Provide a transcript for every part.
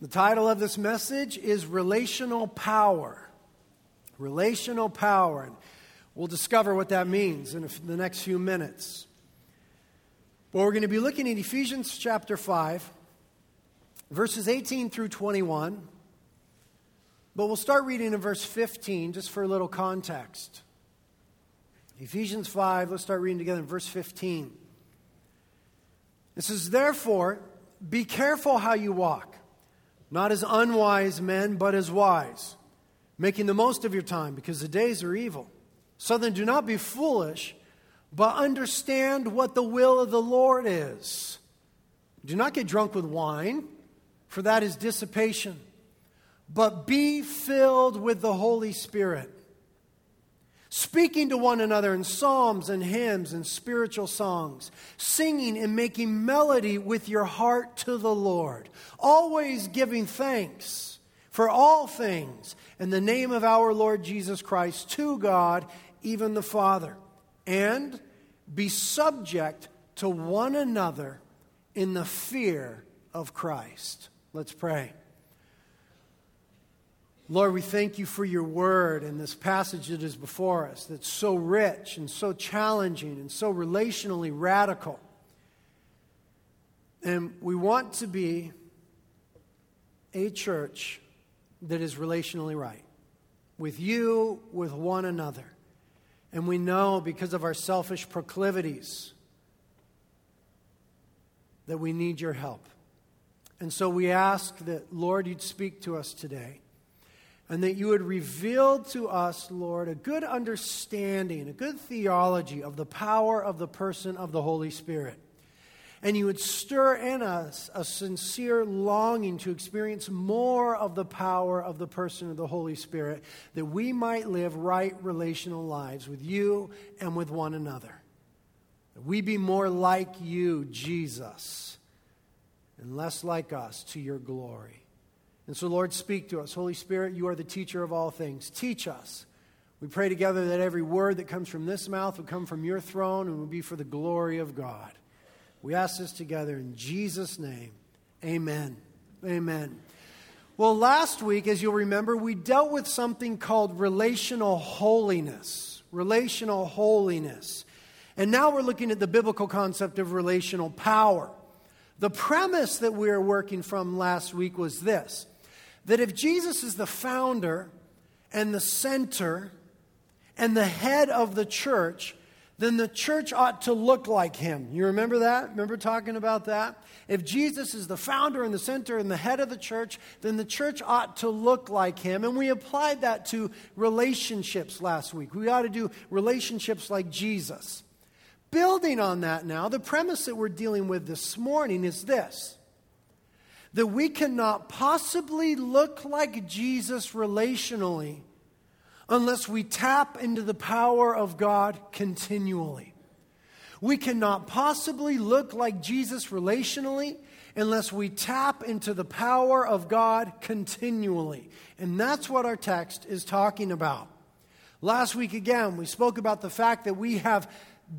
The title of this message is Relational Power. Relational Power. And we'll discover what that means in the next few minutes. But we're going to be looking at Ephesians chapter 5, verses 18 through 21. But we'll start reading in verse 15 just for a little context. Ephesians 5, let's start reading together in verse 15. It says, Therefore, be careful how you walk, not as unwise men, but as wise, making the most of your time, because the days are evil. So then, do not be foolish, but understand what the will of the Lord is. Do not get drunk with wine, for that is dissipation, but be filled with the Holy Spirit speaking to one another in psalms and hymns and spiritual songs, singing and making melody with your heart to the Lord, always giving thanks for all things in the name of our Lord Jesus Christ to God, even the Father, and be subject to one another in the fear of Christ. Let's pray. Lord, we thank you for your word and this passage that is before us that's so rich and so challenging and so relationally radical. And we want to be a church that is relationally right with you, with one another. And we know because of our selfish proclivities that we need your help. And so we ask that, Lord, you'd speak to us today and that you would reveal to us, Lord, a good understanding, a good theology of the power of the person of the Holy Spirit. And you would stir in us a sincere longing to experience more of the power of the person of the Holy Spirit, that we might live right relational lives with you and with one another. That we be more like you, Jesus, and less like us to your glory. And so, Lord, speak to us. Holy Spirit, you are the teacher of all things. Teach us. We pray together that every word that comes from this mouth would come from your throne and would be for the glory of God. We ask this together in Jesus' name. Amen. Amen. Well, last week, as you'll remember, we dealt with something called relational holiness. Relational holiness. And now we're looking at the biblical concept of relational power. The premise that we were working from last week was this that if Jesus is the founder and the center and the head of the church, then the church ought to look like him. You remember that? Remember talking about that? If Jesus is the founder and the center and the head of the church, then the church ought to look like him. And we applied that to relationships last week. We ought to do relationships like Jesus. Building on that now, the premise that we're dealing with this morning is this that we cannot possibly look like Jesus relationally unless we tap into the power of God continually. We cannot possibly look like Jesus relationally unless we tap into the power of God continually. And that's what our text is talking about. Last week, again, we spoke about the fact that we have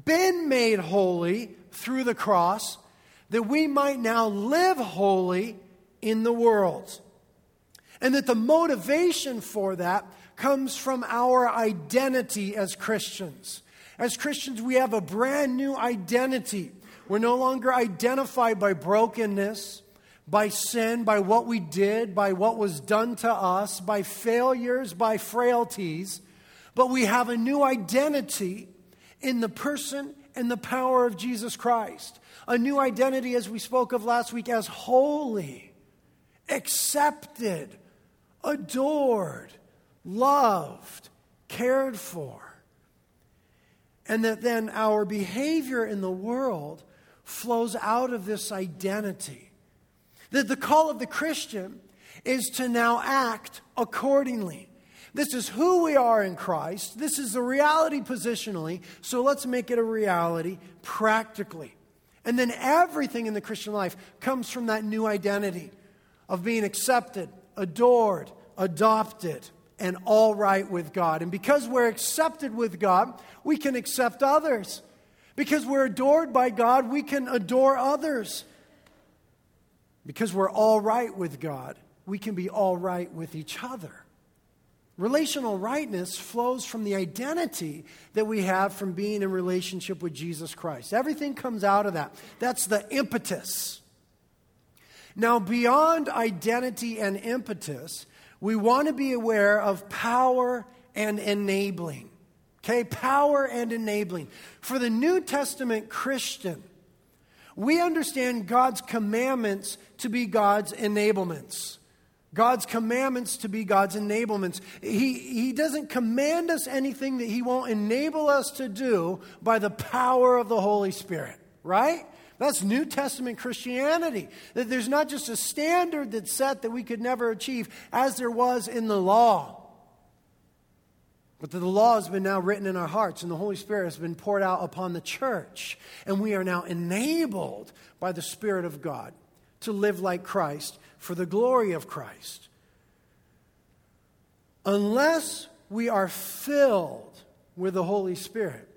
been made holy through the cross that we might now live holy in the world. And that the motivation for that comes from our identity as Christians. As Christians, we have a brand new identity. We're no longer identified by brokenness, by sin, by what we did, by what was done to us, by failures, by frailties, but we have a new identity in the person and the power of Jesus Christ. A new identity, as we spoke of last week, as holy, accepted, adored, loved, cared for. And that then our behavior in the world flows out of this identity. That the call of the Christian is to now act accordingly. This is who we are in Christ. This is the reality positionally. So let's make it a reality practically. And then everything in the Christian life comes from that new identity of being accepted, adored, adopted, and all right with God. And because we're accepted with God, we can accept others. Because we're adored by God, we can adore others. Because we're all right with God, we can be all right with each other. Relational rightness flows from the identity that we have from being in relationship with Jesus Christ. Everything comes out of that. That's the impetus. Now, beyond identity and impetus, we want to be aware of power and enabling. Okay, power and enabling. For the New Testament Christian, we understand God's commandments to be God's enablements. God's commandments to be God's enablements. He, he doesn't command us anything that He won't enable us to do by the power of the Holy Spirit, right? That's New Testament Christianity. That there's not just a standard that's set that we could never achieve, as there was in the law. But that the law has been now written in our hearts, and the Holy Spirit has been poured out upon the church. And we are now enabled by the Spirit of God to live like Christ for the glory of Christ. Unless we are filled with the Holy Spirit,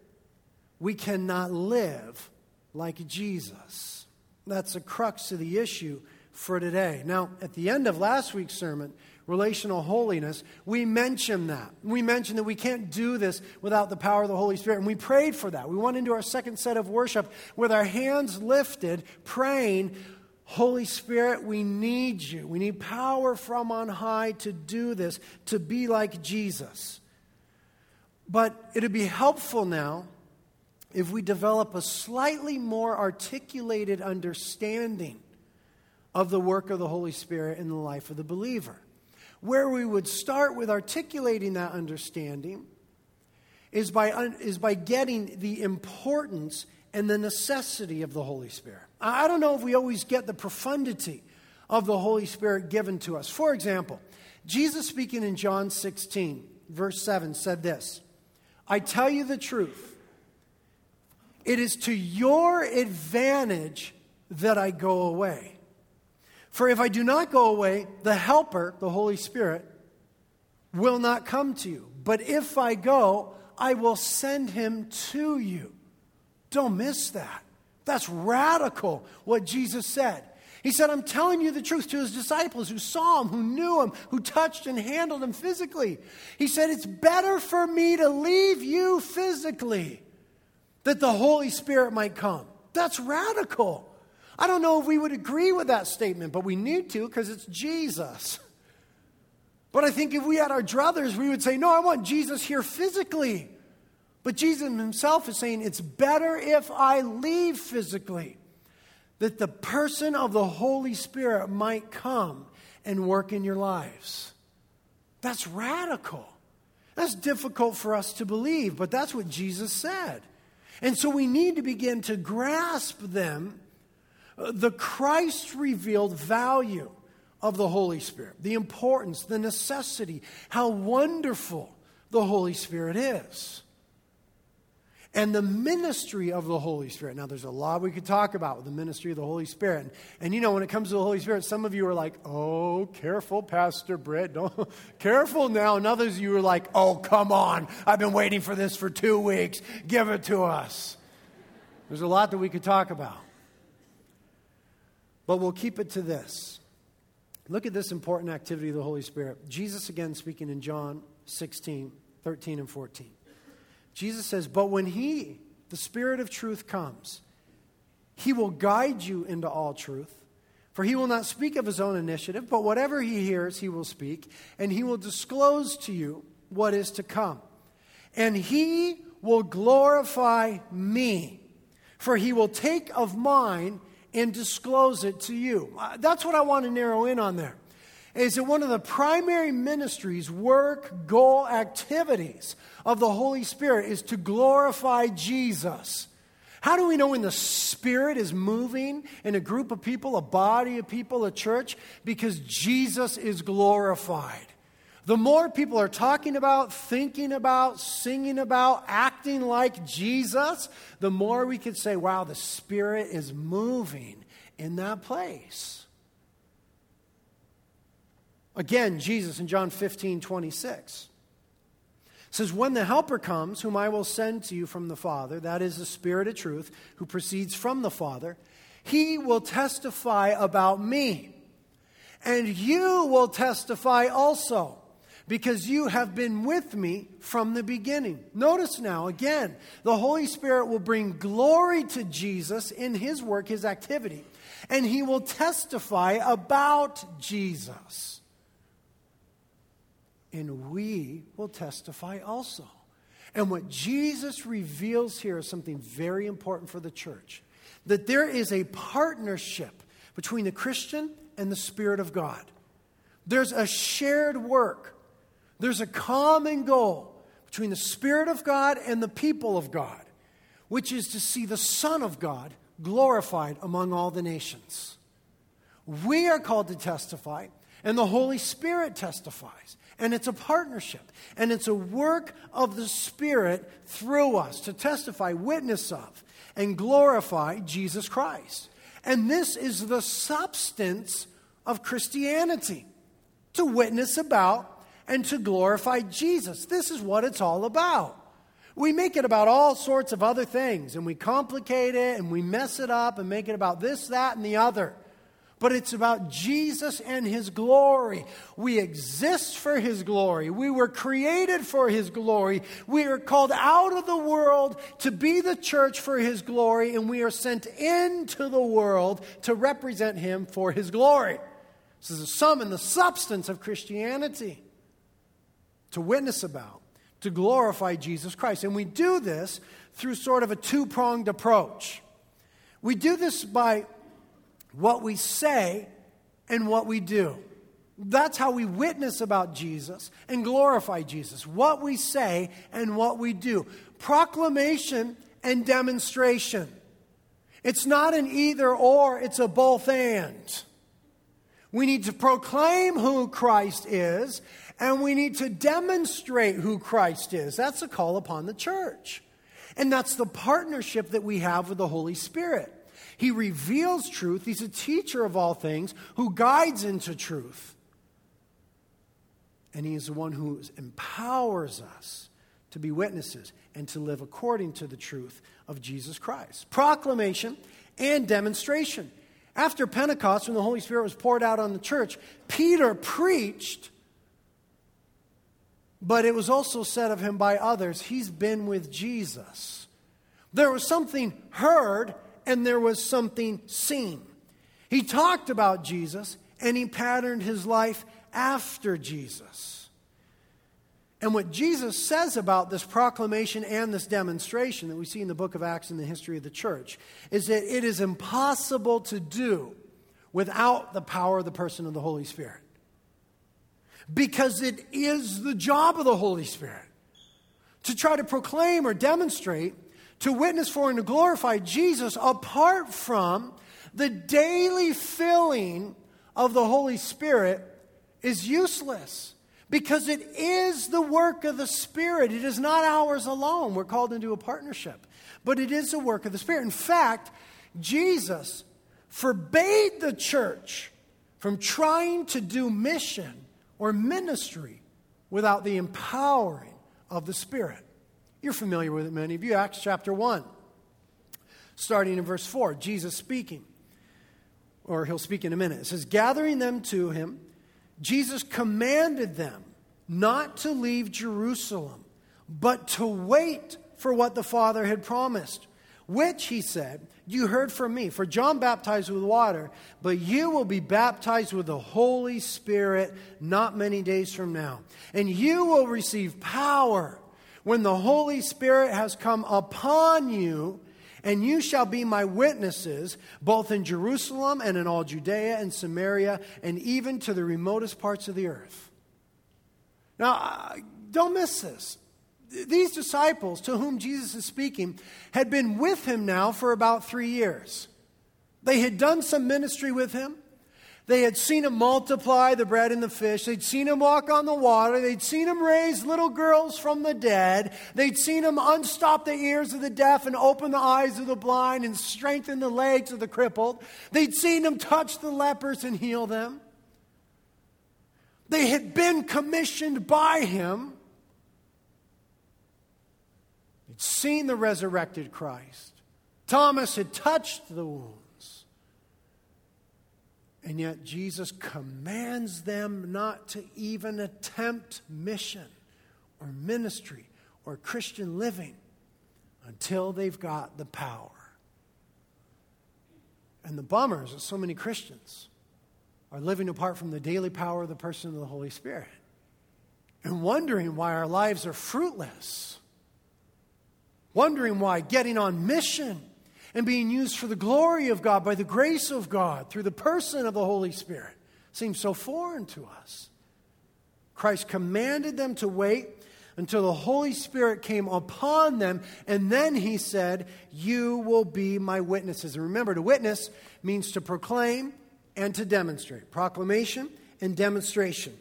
we cannot live like Jesus. That's the crux of the issue for today. Now, at the end of last week's sermon, relational holiness, we mentioned that. We mentioned that we can't do this without the power of the Holy Spirit. And we prayed for that. We went into our second set of worship with our hands lifted, praying, Holy Spirit, we need you. We need power from on high to do this, to be like Jesus. But it'd be helpful now if we develop a slightly more articulated understanding of the work of the Holy Spirit in the life of the believer. Where we would start with articulating that understanding is by, is by getting the importance and the necessity of the Holy Spirit. I don't know if we always get the profundity of the Holy Spirit given to us. For example, Jesus speaking in John 16, verse 7, said this I tell you the truth. It is to your advantage that I go away. For if I do not go away, the Helper, the Holy Spirit, will not come to you. But if I go, I will send him to you. Don't miss that. That's radical what Jesus said. He said, I'm telling you the truth to his disciples who saw him, who knew him, who touched and handled him physically. He said, It's better for me to leave you physically that the Holy Spirit might come. That's radical. I don't know if we would agree with that statement, but we need to because it's Jesus. But I think if we had our druthers, we would say, No, I want Jesus here physically. But Jesus himself is saying, It's better if I leave physically, that the person of the Holy Spirit might come and work in your lives. That's radical. That's difficult for us to believe, but that's what Jesus said. And so we need to begin to grasp them uh, the Christ revealed value of the Holy Spirit, the importance, the necessity, how wonderful the Holy Spirit is. And the ministry of the Holy Spirit. Now, there's a lot we could talk about with the ministry of the Holy Spirit. And, and you know, when it comes to the Holy Spirit, some of you are like, oh, careful, Pastor Britt. Don't, careful now. And others you are like, oh, come on. I've been waiting for this for two weeks. Give it to us. There's a lot that we could talk about. But we'll keep it to this. Look at this important activity of the Holy Spirit. Jesus again speaking in John 16, 13, and 14. Jesus says, But when He, the Spirit of truth, comes, He will guide you into all truth. For he will not speak of his own initiative, but whatever he hears, he will speak, and he will disclose to you what is to come. And he will glorify me, for he will take of mine and disclose it to you. Uh, that's what I want to narrow in on there. Is that one of the primary ministries, work, goal, activities of the Holy Spirit is to glorify Jesus. How do we know when the Spirit is moving in a group of people, a body of people, a church? Because Jesus is glorified. The more people are talking about, thinking about, singing about, acting like Jesus, the more we could say, wow, the Spirit is moving in that place. Again, Jesus in John 15, 26 says, When the Helper comes, whom I will send to you from the Father, that is the Spirit of truth, who proceeds from the Father, he will testify about me. And you will testify also, because you have been with me from the beginning. Notice now, again, the Holy Spirit will bring glory to Jesus in his work, his activity, and he will testify about Jesus. And we will testify also. And what Jesus reveals here is something very important for the church that there is a partnership between the Christian and the Spirit of God. There's a shared work, there's a common goal between the Spirit of God and the people of God, which is to see the Son of God glorified among all the nations. We are called to testify, and the Holy Spirit testifies. And it's a partnership. And it's a work of the Spirit through us to testify, witness of, and glorify Jesus Christ. And this is the substance of Christianity to witness about and to glorify Jesus. This is what it's all about. We make it about all sorts of other things, and we complicate it and we mess it up and make it about this, that, and the other but it's about Jesus and His glory. We exist for His glory. We were created for His glory. We are called out of the world to be the church for His glory, and we are sent into the world to represent Him for His glory. This is the sum and the substance of Christianity to witness about, to glorify Jesus Christ. And we do this through sort of a two pronged approach. We do this by what we say and what we do. That's how we witness about Jesus and glorify Jesus. What we say and what we do. Proclamation and demonstration. It's not an either or, it's a both and. We need to proclaim who Christ is, and we need to demonstrate who Christ is. That's a call upon the church. And that's the partnership that we have with the Holy Spirit. He reveals truth. He's a teacher of all things who guides into truth. And He is the one who empowers us to be witnesses and to live according to the truth of Jesus Christ. Proclamation and demonstration. After Pentecost, when the Holy Spirit was poured out on the church, Peter preached, but it was also said of him by others, he's been with Jesus. There was something heard and there was something seen. He talked about Jesus and he patterned his life after Jesus. And what Jesus says about this proclamation and this demonstration that we see in the book of Acts in the history of the church is that it is impossible to do without the power of the person of the Holy Spirit. Because it is the job of the Holy Spirit to try to proclaim or demonstrate to witness for and to glorify Jesus apart from the daily filling of the Holy Spirit is useless because it is the work of the Spirit. It is not ours alone. We're called into a partnership, but it is the work of the Spirit. In fact, Jesus forbade the church from trying to do mission or ministry without the empowering of the Spirit. You're familiar with it, many of you. Acts chapter 1, starting in verse 4, Jesus speaking, or he'll speak in a minute. It says, Gathering them to him, Jesus commanded them not to leave Jerusalem, but to wait for what the Father had promised, which, he said, you heard from me. For John baptized with water, but you will be baptized with the Holy Spirit not many days from now. And you will receive power when the Holy Spirit has come upon you, and you shall be my witnesses, both in Jerusalem and in all Judea and Samaria, and even to the remotest parts of the earth. Now, uh, don't miss this. These disciples to whom Jesus is speaking had been with him now for about three years. They had done some ministry with him. They had seen him multiply the bread and the fish. They'd seen him walk on the water. They'd seen him raise little girls from the dead. They'd seen him unstop the ears of the deaf and open the eyes of the blind and strengthen the legs of the crippled. They'd seen him touch the lepers and heal them. They had been commissioned by him. They'd seen the resurrected Christ. Thomas had touched the wound. And yet, Jesus commands them not to even attempt mission or ministry or Christian living until they've got the power. And the bummer is that so many Christians are living apart from the daily power of the person of the Holy Spirit and wondering why our lives are fruitless, wondering why getting on mission and being used for the glory of God by the grace of God through the person of the Holy Spirit seems so foreign to us. Christ commanded them to wait until the Holy Spirit came upon them, and then he said, You will be my witnesses. And remember, to witness means to proclaim and to demonstrate. Proclamation and demonstration.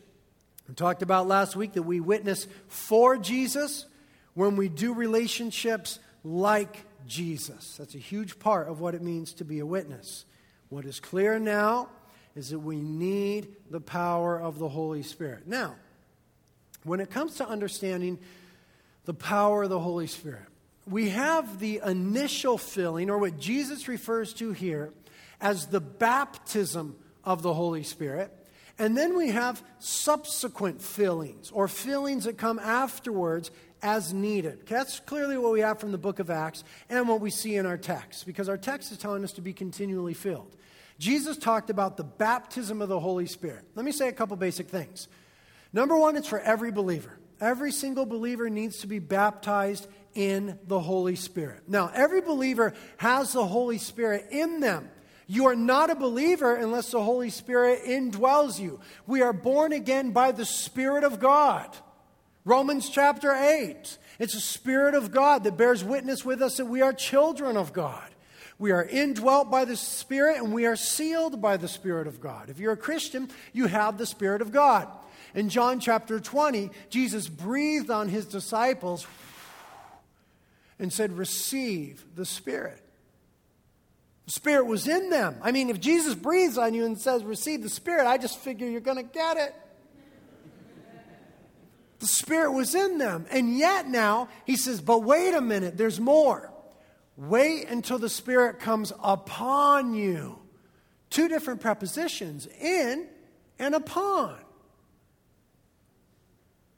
We talked about last week that we witness for Jesus when we do relationships like Jesus. That's a huge part of what it means to be a witness. What is clear now is that we need the power of the Holy Spirit. Now, when it comes to understanding the power of the Holy Spirit, we have the initial filling, or what Jesus refers to here as the baptism of the Holy Spirit. And then we have subsequent fillings, or fillings that come afterwards as needed. That's clearly what we have from the book of Acts and what we see in our text, because our text is telling us to be continually filled. Jesus talked about the baptism of the Holy Spirit. Let me say a couple basic things. Number one, it's for every believer. Every single believer needs to be baptized in the Holy Spirit. Now, every believer has the Holy Spirit in them. You are not a believer unless the Holy Spirit indwells you. We are born again by the Spirit of God. Romans chapter 8. It's the Spirit of God that bears witness with us that we are children of God. We are indwelt by the Spirit and we are sealed by the Spirit of God. If you're a Christian, you have the Spirit of God. In John chapter 20, Jesus breathed on his disciples and said, Receive the Spirit. The Spirit was in them. I mean, if Jesus breathes on you and says, Receive the Spirit, I just figure you're going to get it. The Spirit was in them. And yet now, he says, But wait a minute, there's more. Wait until the Spirit comes upon you. Two different prepositions in and upon.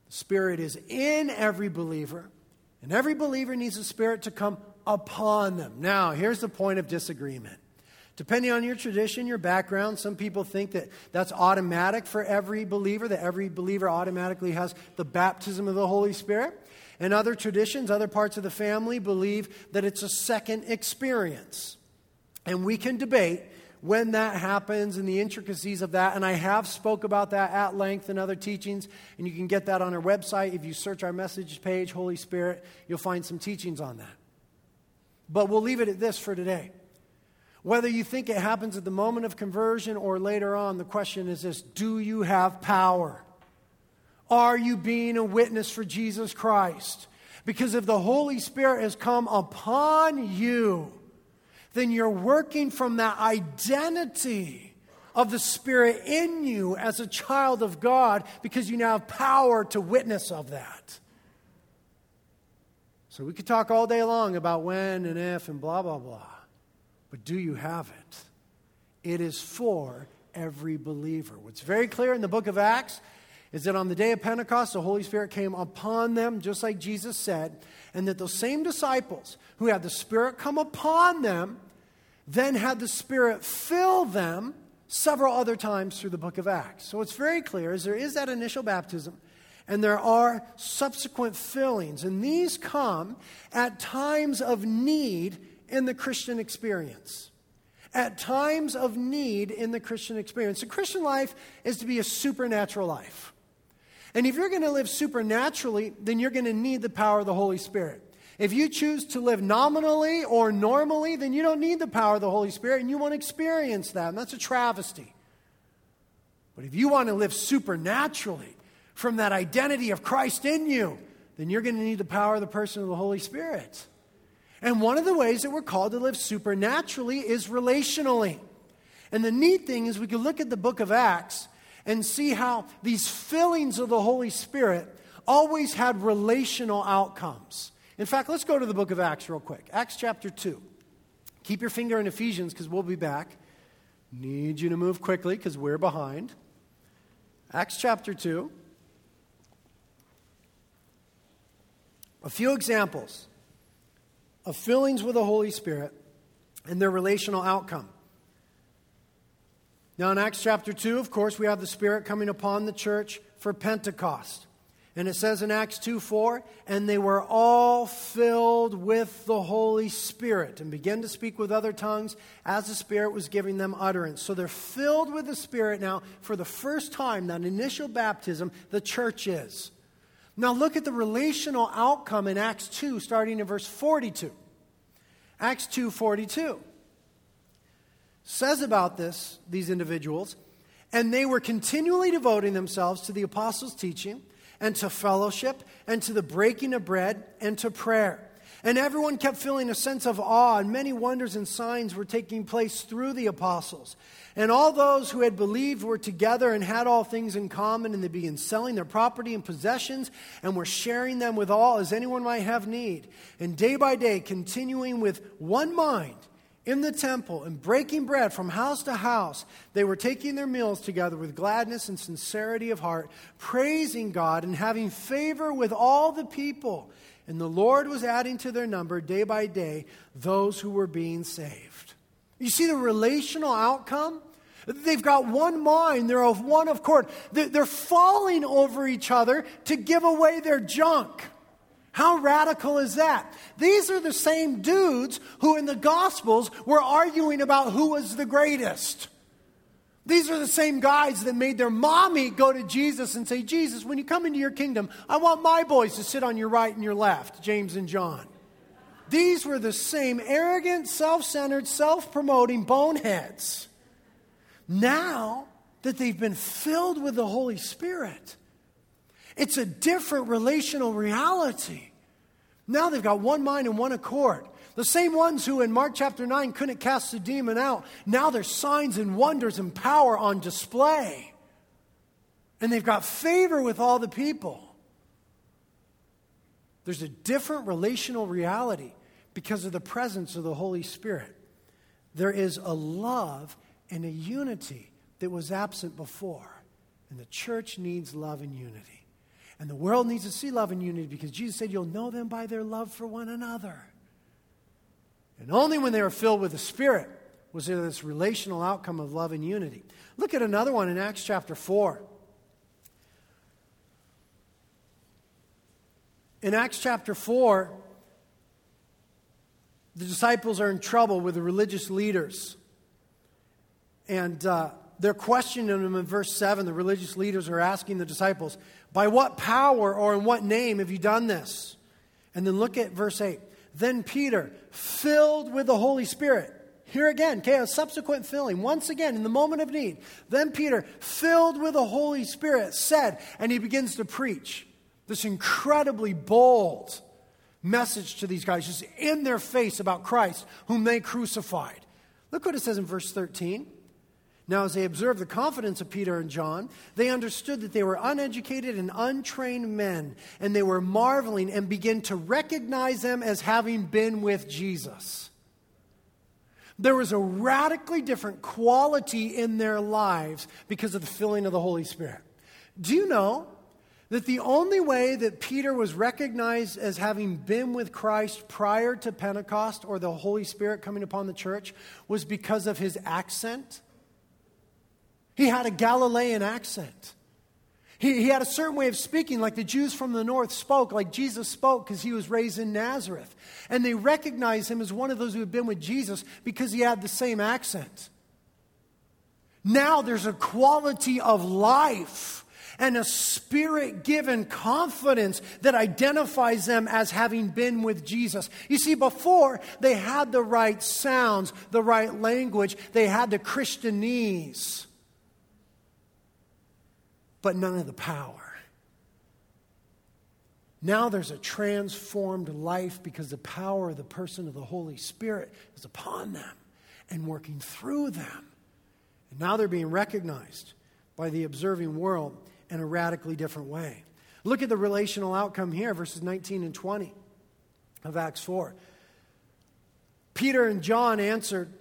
The Spirit is in every believer, and every believer needs the Spirit to come upon them. Now, here's the point of disagreement. Depending on your tradition, your background, some people think that that's automatic for every believer, that every believer automatically has the baptism of the Holy Spirit. And other traditions, other parts of the family believe that it's a second experience. And we can debate when that happens and the intricacies of that. And i have spoke about that at length in other teachings. And you can get that on our website. If you search our message page holy spirit you'll find some teachings on that. But we'll leave it at this for today whether you think it happens at the moment of conversion or later on, the question is this Do you have power? Are you being a witness for Jesus Christ? Because if the Holy Spirit has come upon you, then you're working from that identity of the Spirit in you as a child of God because you now have power to witness of that. So we could talk all day long about when and if and blah, blah, blah. But do you have it? It is for every believer. What's very clear in the book of Acts is that on the day of Pentecost, the Holy Spirit came upon them, just like Jesus said, and that those same disciples who had the Spirit come upon them then had the Spirit fill them several other times through the book of Acts. So what's very clear is there is that initial baptism, and there are subsequent fillings, and these come at times of need in the Christian experience. At times of need in the Christian experience. The Christian life is to be a supernatural life. And if you're going to live supernaturally, then you're going to need the power of the Holy Spirit. If you choose to live nominally or normally, then you don't need the power of the Holy Spirit and you won't experience that. And that's a travesty. But if you want to live supernaturally from that identity of Christ in you, then you're going to need the power of the person of the Holy Spirit. And one of the ways that we're called to live supernaturally is relationally. And the neat thing is, we can look at the book of Acts and see how these fillings of the Holy Spirit always had relational outcomes. In fact, let's go to the book of Acts real quick. Acts chapter 2. Keep your finger in Ephesians because we'll be back. Need you to move quickly because we're behind. Acts chapter 2. A few examples of fillings with the Holy Spirit and their relational outcome. Now, in Acts chapter 2, of course, we have the Spirit coming upon the church for Pentecost. And it says in Acts 2 4, and they were all filled with the Holy Spirit and began to speak with other tongues as the Spirit was giving them utterance. So they're filled with the Spirit now for the first time, that initial baptism, the church is. Now look at the relational outcome in Acts 2, starting in verse 42. Acts 2 42 says about this, these individuals, and they were continually devoting themselves to the apostles' teaching and to fellowship and to the breaking of bread and to prayer. And everyone kept feeling a sense of awe, and many wonders and signs were taking place through the apostles. And all those who had believed were together and had all things in common, and they began selling their property and possessions and were sharing them with all as anyone might have need. And day by day, continuing with one mind in the temple and breaking bread from house to house, they were taking their meals together with gladness and sincerity of heart, praising God and having favor with all the people. And the Lord was adding to their number day by day those who were being saved. You see the relational outcome? They've got one mind, they're of one accord. They're falling over each other to give away their junk. How radical is that? These are the same dudes who in the Gospels were arguing about who was the greatest. These are the same guys that made their mommy go to Jesus and say, Jesus, when you come into your kingdom, I want my boys to sit on your right and your left, James and John. These were the same arrogant, self centered, self promoting boneheads. Now that they've been filled with the Holy Spirit, it's a different relational reality. Now they've got one mind and one accord. The same ones who in Mark chapter 9 couldn't cast the demon out, now there's signs and wonders and power on display. And they've got favor with all the people. There's a different relational reality because of the presence of the Holy Spirit. There is a love and a unity that was absent before. And the church needs love and unity. And the world needs to see love and unity because Jesus said, You'll know them by their love for one another. And only when they were filled with the Spirit was there this relational outcome of love and unity. Look at another one in Acts chapter 4. In Acts chapter 4, the disciples are in trouble with the religious leaders. And uh, they're questioning them in verse 7. The religious leaders are asking the disciples, By what power or in what name have you done this? And then look at verse 8. Then Peter, filled with the Holy Spirit, here again, a subsequent filling, once again in the moment of need. Then Peter, filled with the Holy Spirit, said, and he begins to preach this incredibly bold message to these guys, just in their face about Christ, whom they crucified. Look what it says in verse 13. Now, as they observed the confidence of Peter and John, they understood that they were uneducated and untrained men, and they were marveling and began to recognize them as having been with Jesus. There was a radically different quality in their lives because of the filling of the Holy Spirit. Do you know that the only way that Peter was recognized as having been with Christ prior to Pentecost or the Holy Spirit coming upon the church was because of his accent? He had a Galilean accent. He, he had a certain way of speaking, like the Jews from the north spoke, like Jesus spoke because he was raised in Nazareth. And they recognized him as one of those who had been with Jesus because he had the same accent. Now there's a quality of life and a spirit given confidence that identifies them as having been with Jesus. You see, before they had the right sounds, the right language, they had the Christianese but none of the power. Now there's a transformed life because the power of the person of the Holy Spirit is upon them and working through them. And now they're being recognized by the observing world in a radically different way. Look at the relational outcome here, verses 19 and 20 of Acts 4. Peter and John answered,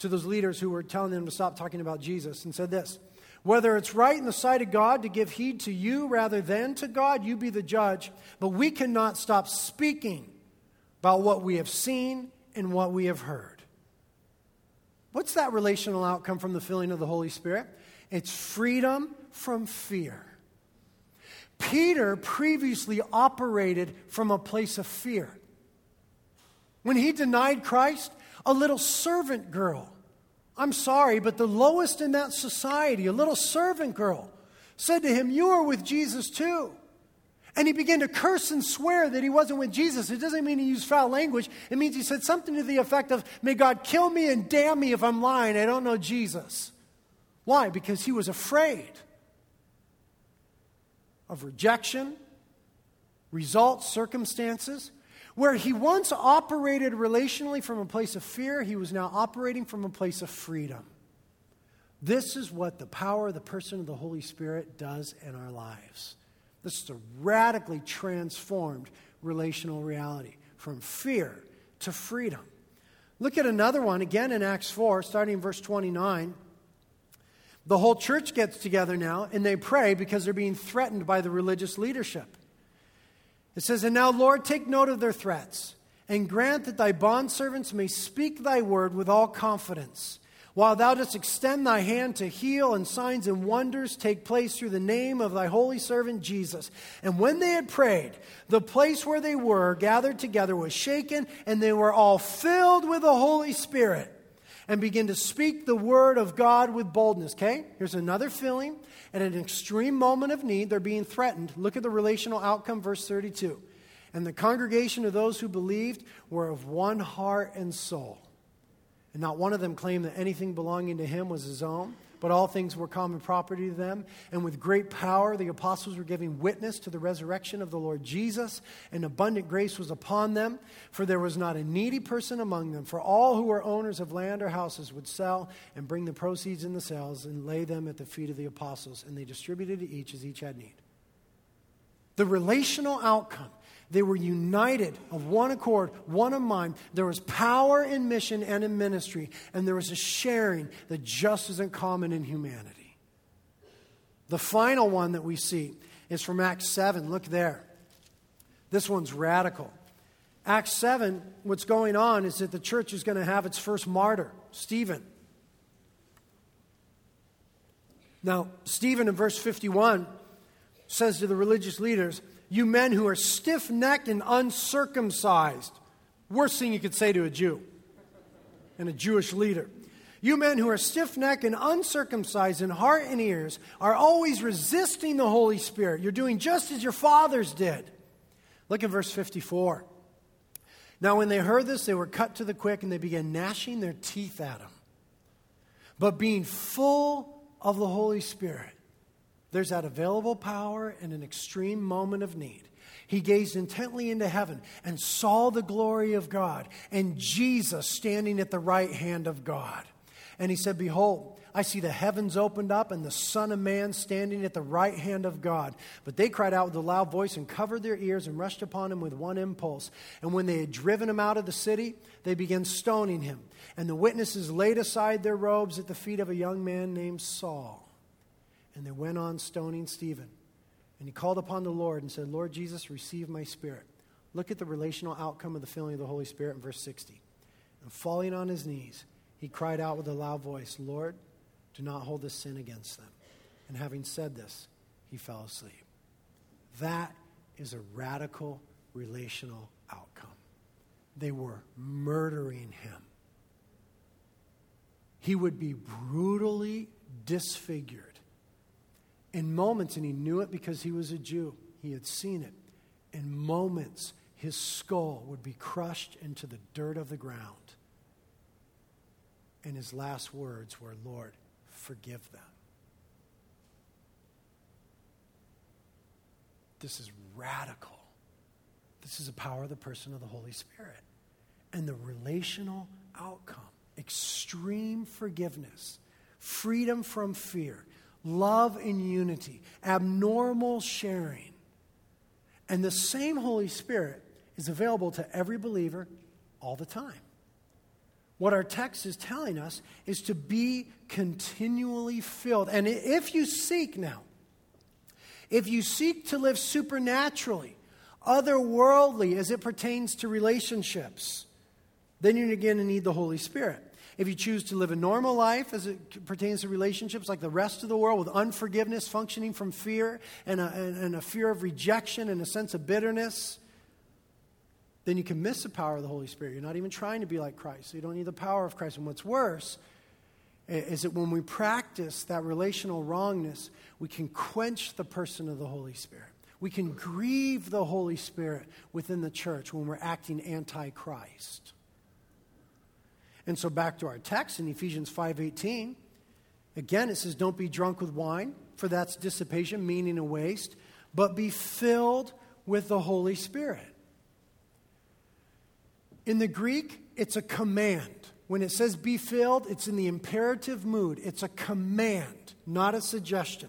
to those leaders who were telling them to stop talking about Jesus and said this Whether it's right in the sight of God to give heed to you rather than to God, you be the judge. But we cannot stop speaking about what we have seen and what we have heard. What's that relational outcome from the filling of the Holy Spirit? It's freedom from fear. Peter previously operated from a place of fear. When he denied Christ, a little servant girl, I'm sorry, but the lowest in that society, a little servant girl, said to him, You are with Jesus too. And he began to curse and swear that he wasn't with Jesus. It doesn't mean he used foul language. It means he said something to the effect of, May God kill me and damn me if I'm lying. I don't know Jesus. Why? Because he was afraid of rejection, results, circumstances. Where he once operated relationally from a place of fear, he was now operating from a place of freedom. This is what the power of the person of the Holy Spirit does in our lives. This is a radically transformed relational reality from fear to freedom. Look at another one again in Acts 4, starting in verse 29. The whole church gets together now and they pray because they're being threatened by the religious leadership. It says, And now, Lord, take note of their threats and grant that thy bondservants may speak thy word with all confidence. While thou dost extend thy hand to heal, and signs and wonders take place through the name of thy holy servant Jesus. And when they had prayed, the place where they were gathered together was shaken, and they were all filled with the Holy Spirit and begin to speak the word of God with boldness. Okay? Here's another feeling. At an extreme moment of need, they're being threatened. Look at the relational outcome, verse 32. And the congregation of those who believed were of one heart and soul. And not one of them claimed that anything belonging to him was his own but all things were common property to them. And with great power, the apostles were giving witness to the resurrection of the Lord Jesus, and abundant grace was upon them. For there was not a needy person among them. For all who were owners of land or houses would sell and bring the proceeds in the sales and lay them at the feet of the apostles, and they distributed to each as each had need. The relational outcome they were united of one accord, one of mind. There was power in mission and in ministry, and there was a sharing that just isn't common in humanity. The final one that we see is from Acts 7. Look there. This one's radical. Acts 7, what's going on is that the church is going to have its first martyr, Stephen. Now, Stephen in verse 51 says to the religious leaders, you men who are stiff necked and uncircumcised. Worst thing you could say to a Jew and a Jewish leader. You men who are stiff necked and uncircumcised in heart and ears are always resisting the Holy Spirit. You're doing just as your fathers did. Look at verse 54. Now, when they heard this, they were cut to the quick and they began gnashing their teeth at him. But being full of the Holy Spirit, there's that available power in an extreme moment of need. He gazed intently into heaven and saw the glory of God and Jesus standing at the right hand of God. And he said, Behold, I see the heavens opened up and the Son of Man standing at the right hand of God. But they cried out with a loud voice and covered their ears and rushed upon him with one impulse. And when they had driven him out of the city, they began stoning him. And the witnesses laid aside their robes at the feet of a young man named Saul. And they went on stoning Stephen. And he called upon the Lord and said, Lord Jesus, receive my spirit. Look at the relational outcome of the filling of the Holy Spirit in verse 60. And falling on his knees, he cried out with a loud voice, Lord, do not hold this sin against them. And having said this, he fell asleep. That is a radical relational outcome. They were murdering him. He would be brutally disfigured in moments, and he knew it because he was a Jew, he had seen it. In moments, his skull would be crushed into the dirt of the ground. And his last words were, Lord, forgive them. This is radical. This is the power of the person of the Holy Spirit. And the relational outcome extreme forgiveness, freedom from fear, love and unity, abnormal sharing. And the same Holy Spirit is available to every believer all the time. what our text is telling us is to be continually filled. And if you seek now, if you seek to live supernaturally, otherworldly as it pertains to relationships, then you're going to need the Holy Spirit. If you choose to live a normal life as it pertains to relationships like the rest of the world with unforgiveness, functioning from fear and a, and a fear of rejection and a sense of bitterness, then you can miss the power of the Holy Spirit. You're not even trying to be like Christ. So you don't need the power of Christ. And what's worse is that when we practice that relational wrongness, we can quench the person of the Holy Spirit. We can grieve the Holy Spirit within the church when we're acting anti Christ. And so back to our text in Ephesians 5:18. Again, it says, Don't be drunk with wine, for that's dissipation, meaning a waste, but be filled with the Holy Spirit. In the Greek, it's a command. When it says be filled, it's in the imperative mood. It's a command, not a suggestion.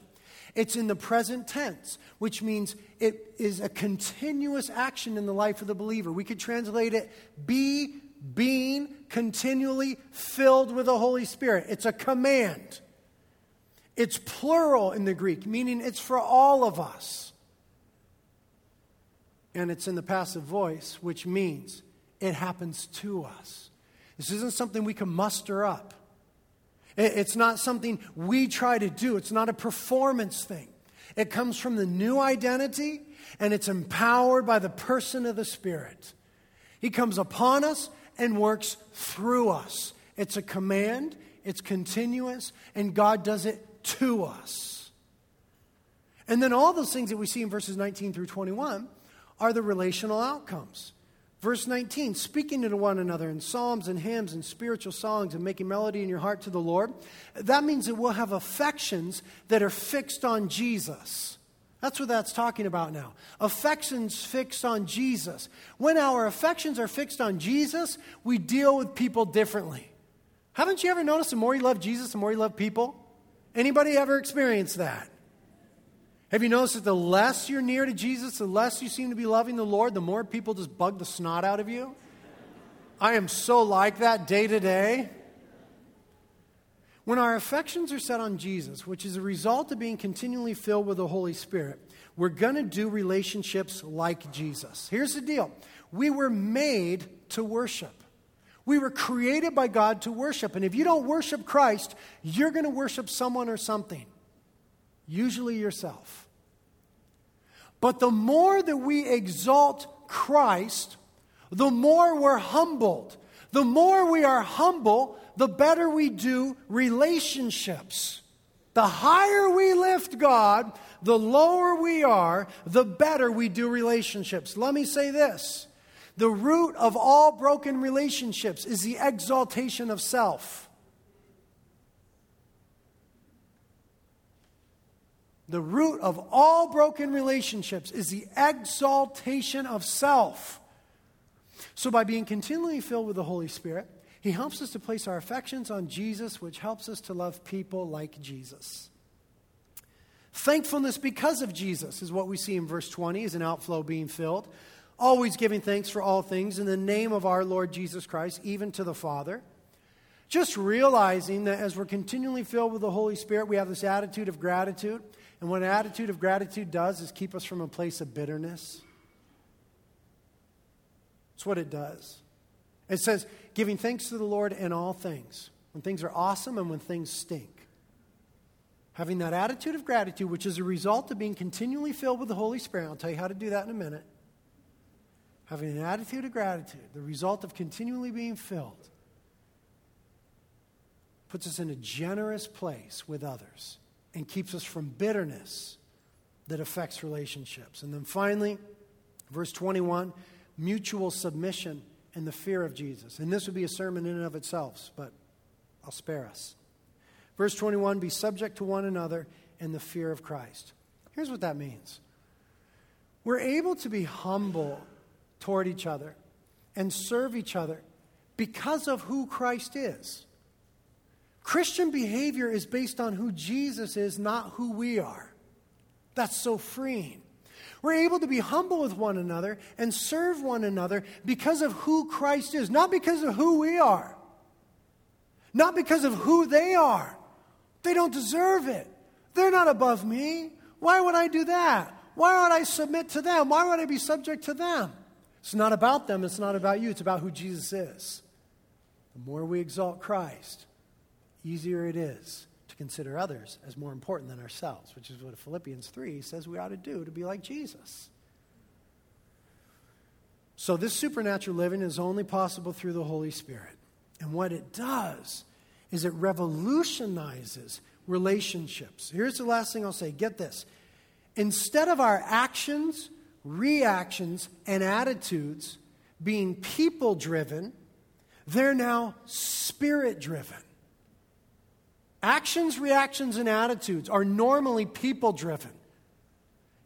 It's in the present tense, which means it is a continuous action in the life of the believer. We could translate it be being continually filled with the Holy Spirit. It's a command. It's plural in the Greek, meaning it's for all of us. And it's in the passive voice, which means it happens to us. This isn't something we can muster up. It's not something we try to do. It's not a performance thing. It comes from the new identity and it's empowered by the person of the Spirit. He comes upon us and works through us. It's a command, it's continuous, and God does it to us. And then all those things that we see in verses 19 through 21 are the relational outcomes. Verse 19, speaking to one another in psalms and hymns and spiritual songs and making melody in your heart to the Lord. That means that we'll have affections that are fixed on Jesus. That's what that's talking about now. Affections fixed on Jesus. When our affections are fixed on Jesus, we deal with people differently. Haven't you ever noticed the more you love Jesus, the more you love people? Anybody ever experienced that? Have you noticed that the less you're near to Jesus, the less you seem to be loving the Lord, the more people just bug the snot out of you? I am so like that day to day. When our affections are set on Jesus, which is a result of being continually filled with the Holy Spirit, we're going to do relationships like Jesus. Here's the deal we were made to worship. We were created by God to worship. And if you don't worship Christ, you're going to worship someone or something usually yourself. But the more that we exalt Christ, the more we're humbled. The more we are humble, the better we do relationships. The higher we lift God, the lower we are, the better we do relationships. Let me say this the root of all broken relationships is the exaltation of self. The root of all broken relationships is the exaltation of self. So, by being continually filled with the Holy Spirit, He helps us to place our affections on Jesus, which helps us to love people like Jesus. Thankfulness because of Jesus is what we see in verse 20 as an outflow being filled. Always giving thanks for all things in the name of our Lord Jesus Christ, even to the Father. Just realizing that as we're continually filled with the Holy Spirit, we have this attitude of gratitude. And what an attitude of gratitude does is keep us from a place of bitterness. It's what it does. It says, giving thanks to the Lord in all things, when things are awesome and when things stink. Having that attitude of gratitude, which is a result of being continually filled with the Holy Spirit. I'll tell you how to do that in a minute. Having an attitude of gratitude, the result of continually being filled, puts us in a generous place with others and keeps us from bitterness that affects relationships. And then finally, verse 21 mutual submission and the fear of Jesus. And this would be a sermon in and of itself, but I'll spare us. Verse 21 be subject to one another in the fear of Christ. Here's what that means we're able to be humble toward each other and serve each other because of who Christ is. Christian behavior is based on who Jesus is, not who we are. That's so freeing. We're able to be humble with one another and serve one another because of who Christ is, not because of who we are. not because of who they are. They don't deserve it. They're not above me. Why would I do that? Why would I submit to them? Why would I be subject to them? It's not about them, it's not about you, it's about who Jesus is. The more we exalt Christ, easier it is consider others as more important than ourselves, which is what Philippians 3 says we ought to do to be like Jesus. So, this supernatural living is only possible through the Holy Spirit. And what it does is it revolutionizes relationships. Here's the last thing I'll say get this. Instead of our actions, reactions, and attitudes being people driven, they're now spirit driven. Actions, reactions, and attitudes are normally people driven.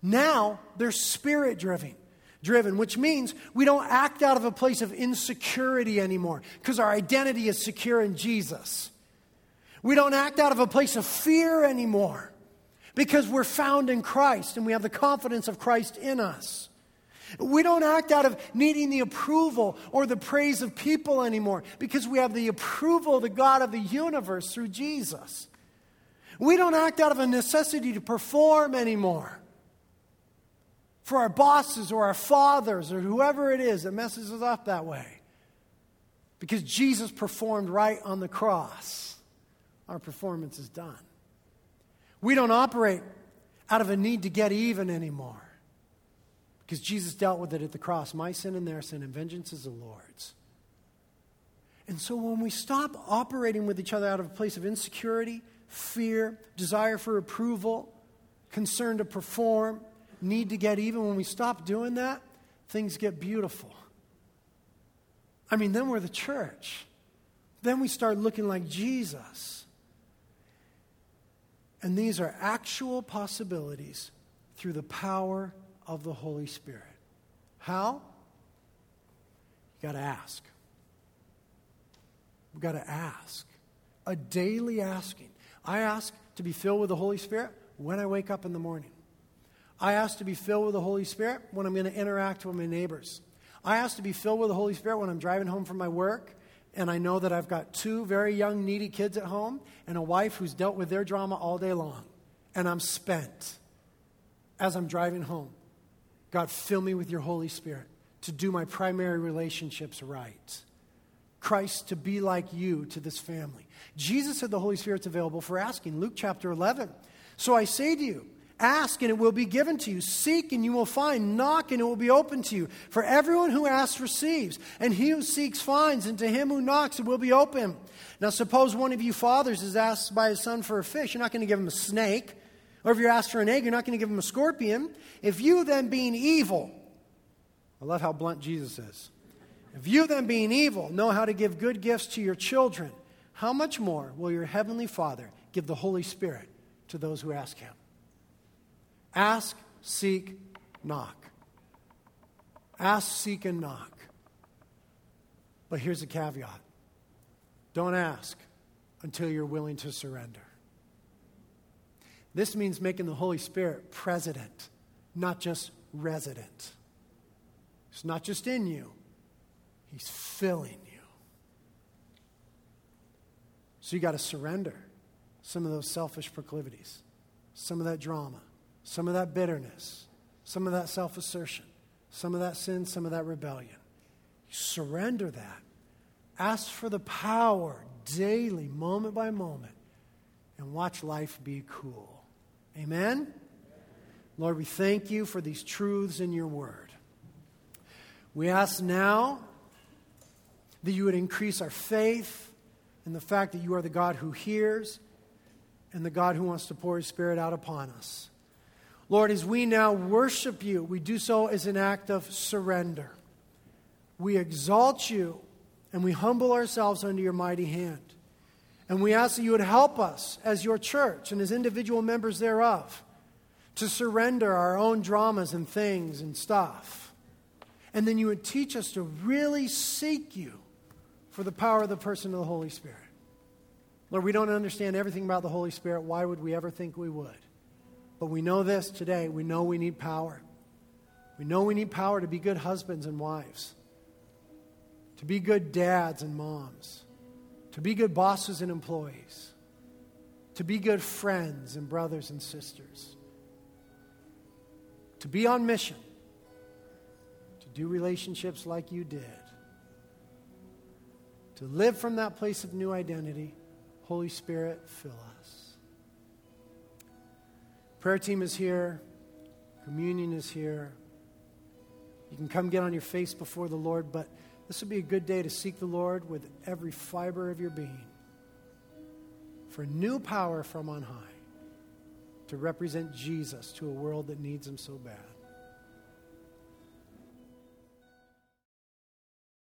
Now they're spirit driven. Driven, which means we don't act out of a place of insecurity anymore because our identity is secure in Jesus. We don't act out of a place of fear anymore because we're found in Christ and we have the confidence of Christ in us. We don't act out of needing the approval or the praise of people anymore because we have the approval of the God of the universe through Jesus. We don't act out of a necessity to perform anymore for our bosses or our fathers or whoever it is that messes us up that way. Because Jesus performed right on the cross, our performance is done. We don't operate out of a need to get even anymore. Because Jesus dealt with it at the cross my sin and their sin, and vengeance is the Lord's. And so when we stop operating with each other out of a place of insecurity, fear, desire for approval, concern to perform, need to get even, when we stop doing that, things get beautiful. I mean, then we're the church. Then we start looking like Jesus. And these are actual possibilities through the power of the Holy Spirit. How? You got to ask. We've got to ask. A daily asking. I ask to be filled with the Holy Spirit when I wake up in the morning. I ask to be filled with the Holy Spirit when I'm going to interact with my neighbors. I ask to be filled with the Holy Spirit when I'm driving home from my work and I know that I've got two very young, needy kids at home and a wife who's dealt with their drama all day long. And I'm spent as I'm driving home. God, fill me with your Holy Spirit to do my primary relationships right. Christ to be like you to this family. Jesus said the Holy Spirit's available for asking. Luke chapter 11. So I say to you, ask and it will be given to you. Seek and you will find. Knock and it will be open to you. For everyone who asks receives, and he who seeks finds, and to him who knocks it will be open. Now, suppose one of you fathers is asked by his son for a fish. You're not going to give him a snake. Or if you're asked for an egg, you're not going to give him a scorpion. If you then, being evil, I love how blunt Jesus is. If you then, being evil, know how to give good gifts to your children, how much more will your heavenly Father give the Holy Spirit to those who ask him? Ask, seek, knock. Ask, seek, and knock. But here's a caveat don't ask until you're willing to surrender. This means making the Holy Spirit president, not just resident. It's not just in you, He's filling you. So you got to surrender some of those selfish proclivities, some of that drama, some of that bitterness, some of that self assertion, some of that sin, some of that rebellion. surrender that. Ask for the power daily, moment by moment, and watch life be cool. Amen? Lord, we thank you for these truths in your word. We ask now that you would increase our faith in the fact that you are the God who hears and the God who wants to pour his spirit out upon us. Lord, as we now worship you, we do so as an act of surrender. We exalt you and we humble ourselves under your mighty hand. And we ask that you would help us as your church and as individual members thereof to surrender our own dramas and things and stuff. And then you would teach us to really seek you for the power of the person of the Holy Spirit. Lord, we don't understand everything about the Holy Spirit. Why would we ever think we would? But we know this today. We know we need power. We know we need power to be good husbands and wives, to be good dads and moms to be good bosses and employees, to be good friends and brothers and sisters, to be on mission, to do relationships like you did, to live from that place of new identity. Holy Spirit, fill us. Prayer team is here, communion is here. You can come get on your face before the Lord, but this would be a good day to seek the Lord with every fiber of your being for new power from on high to represent Jesus to a world that needs him so bad.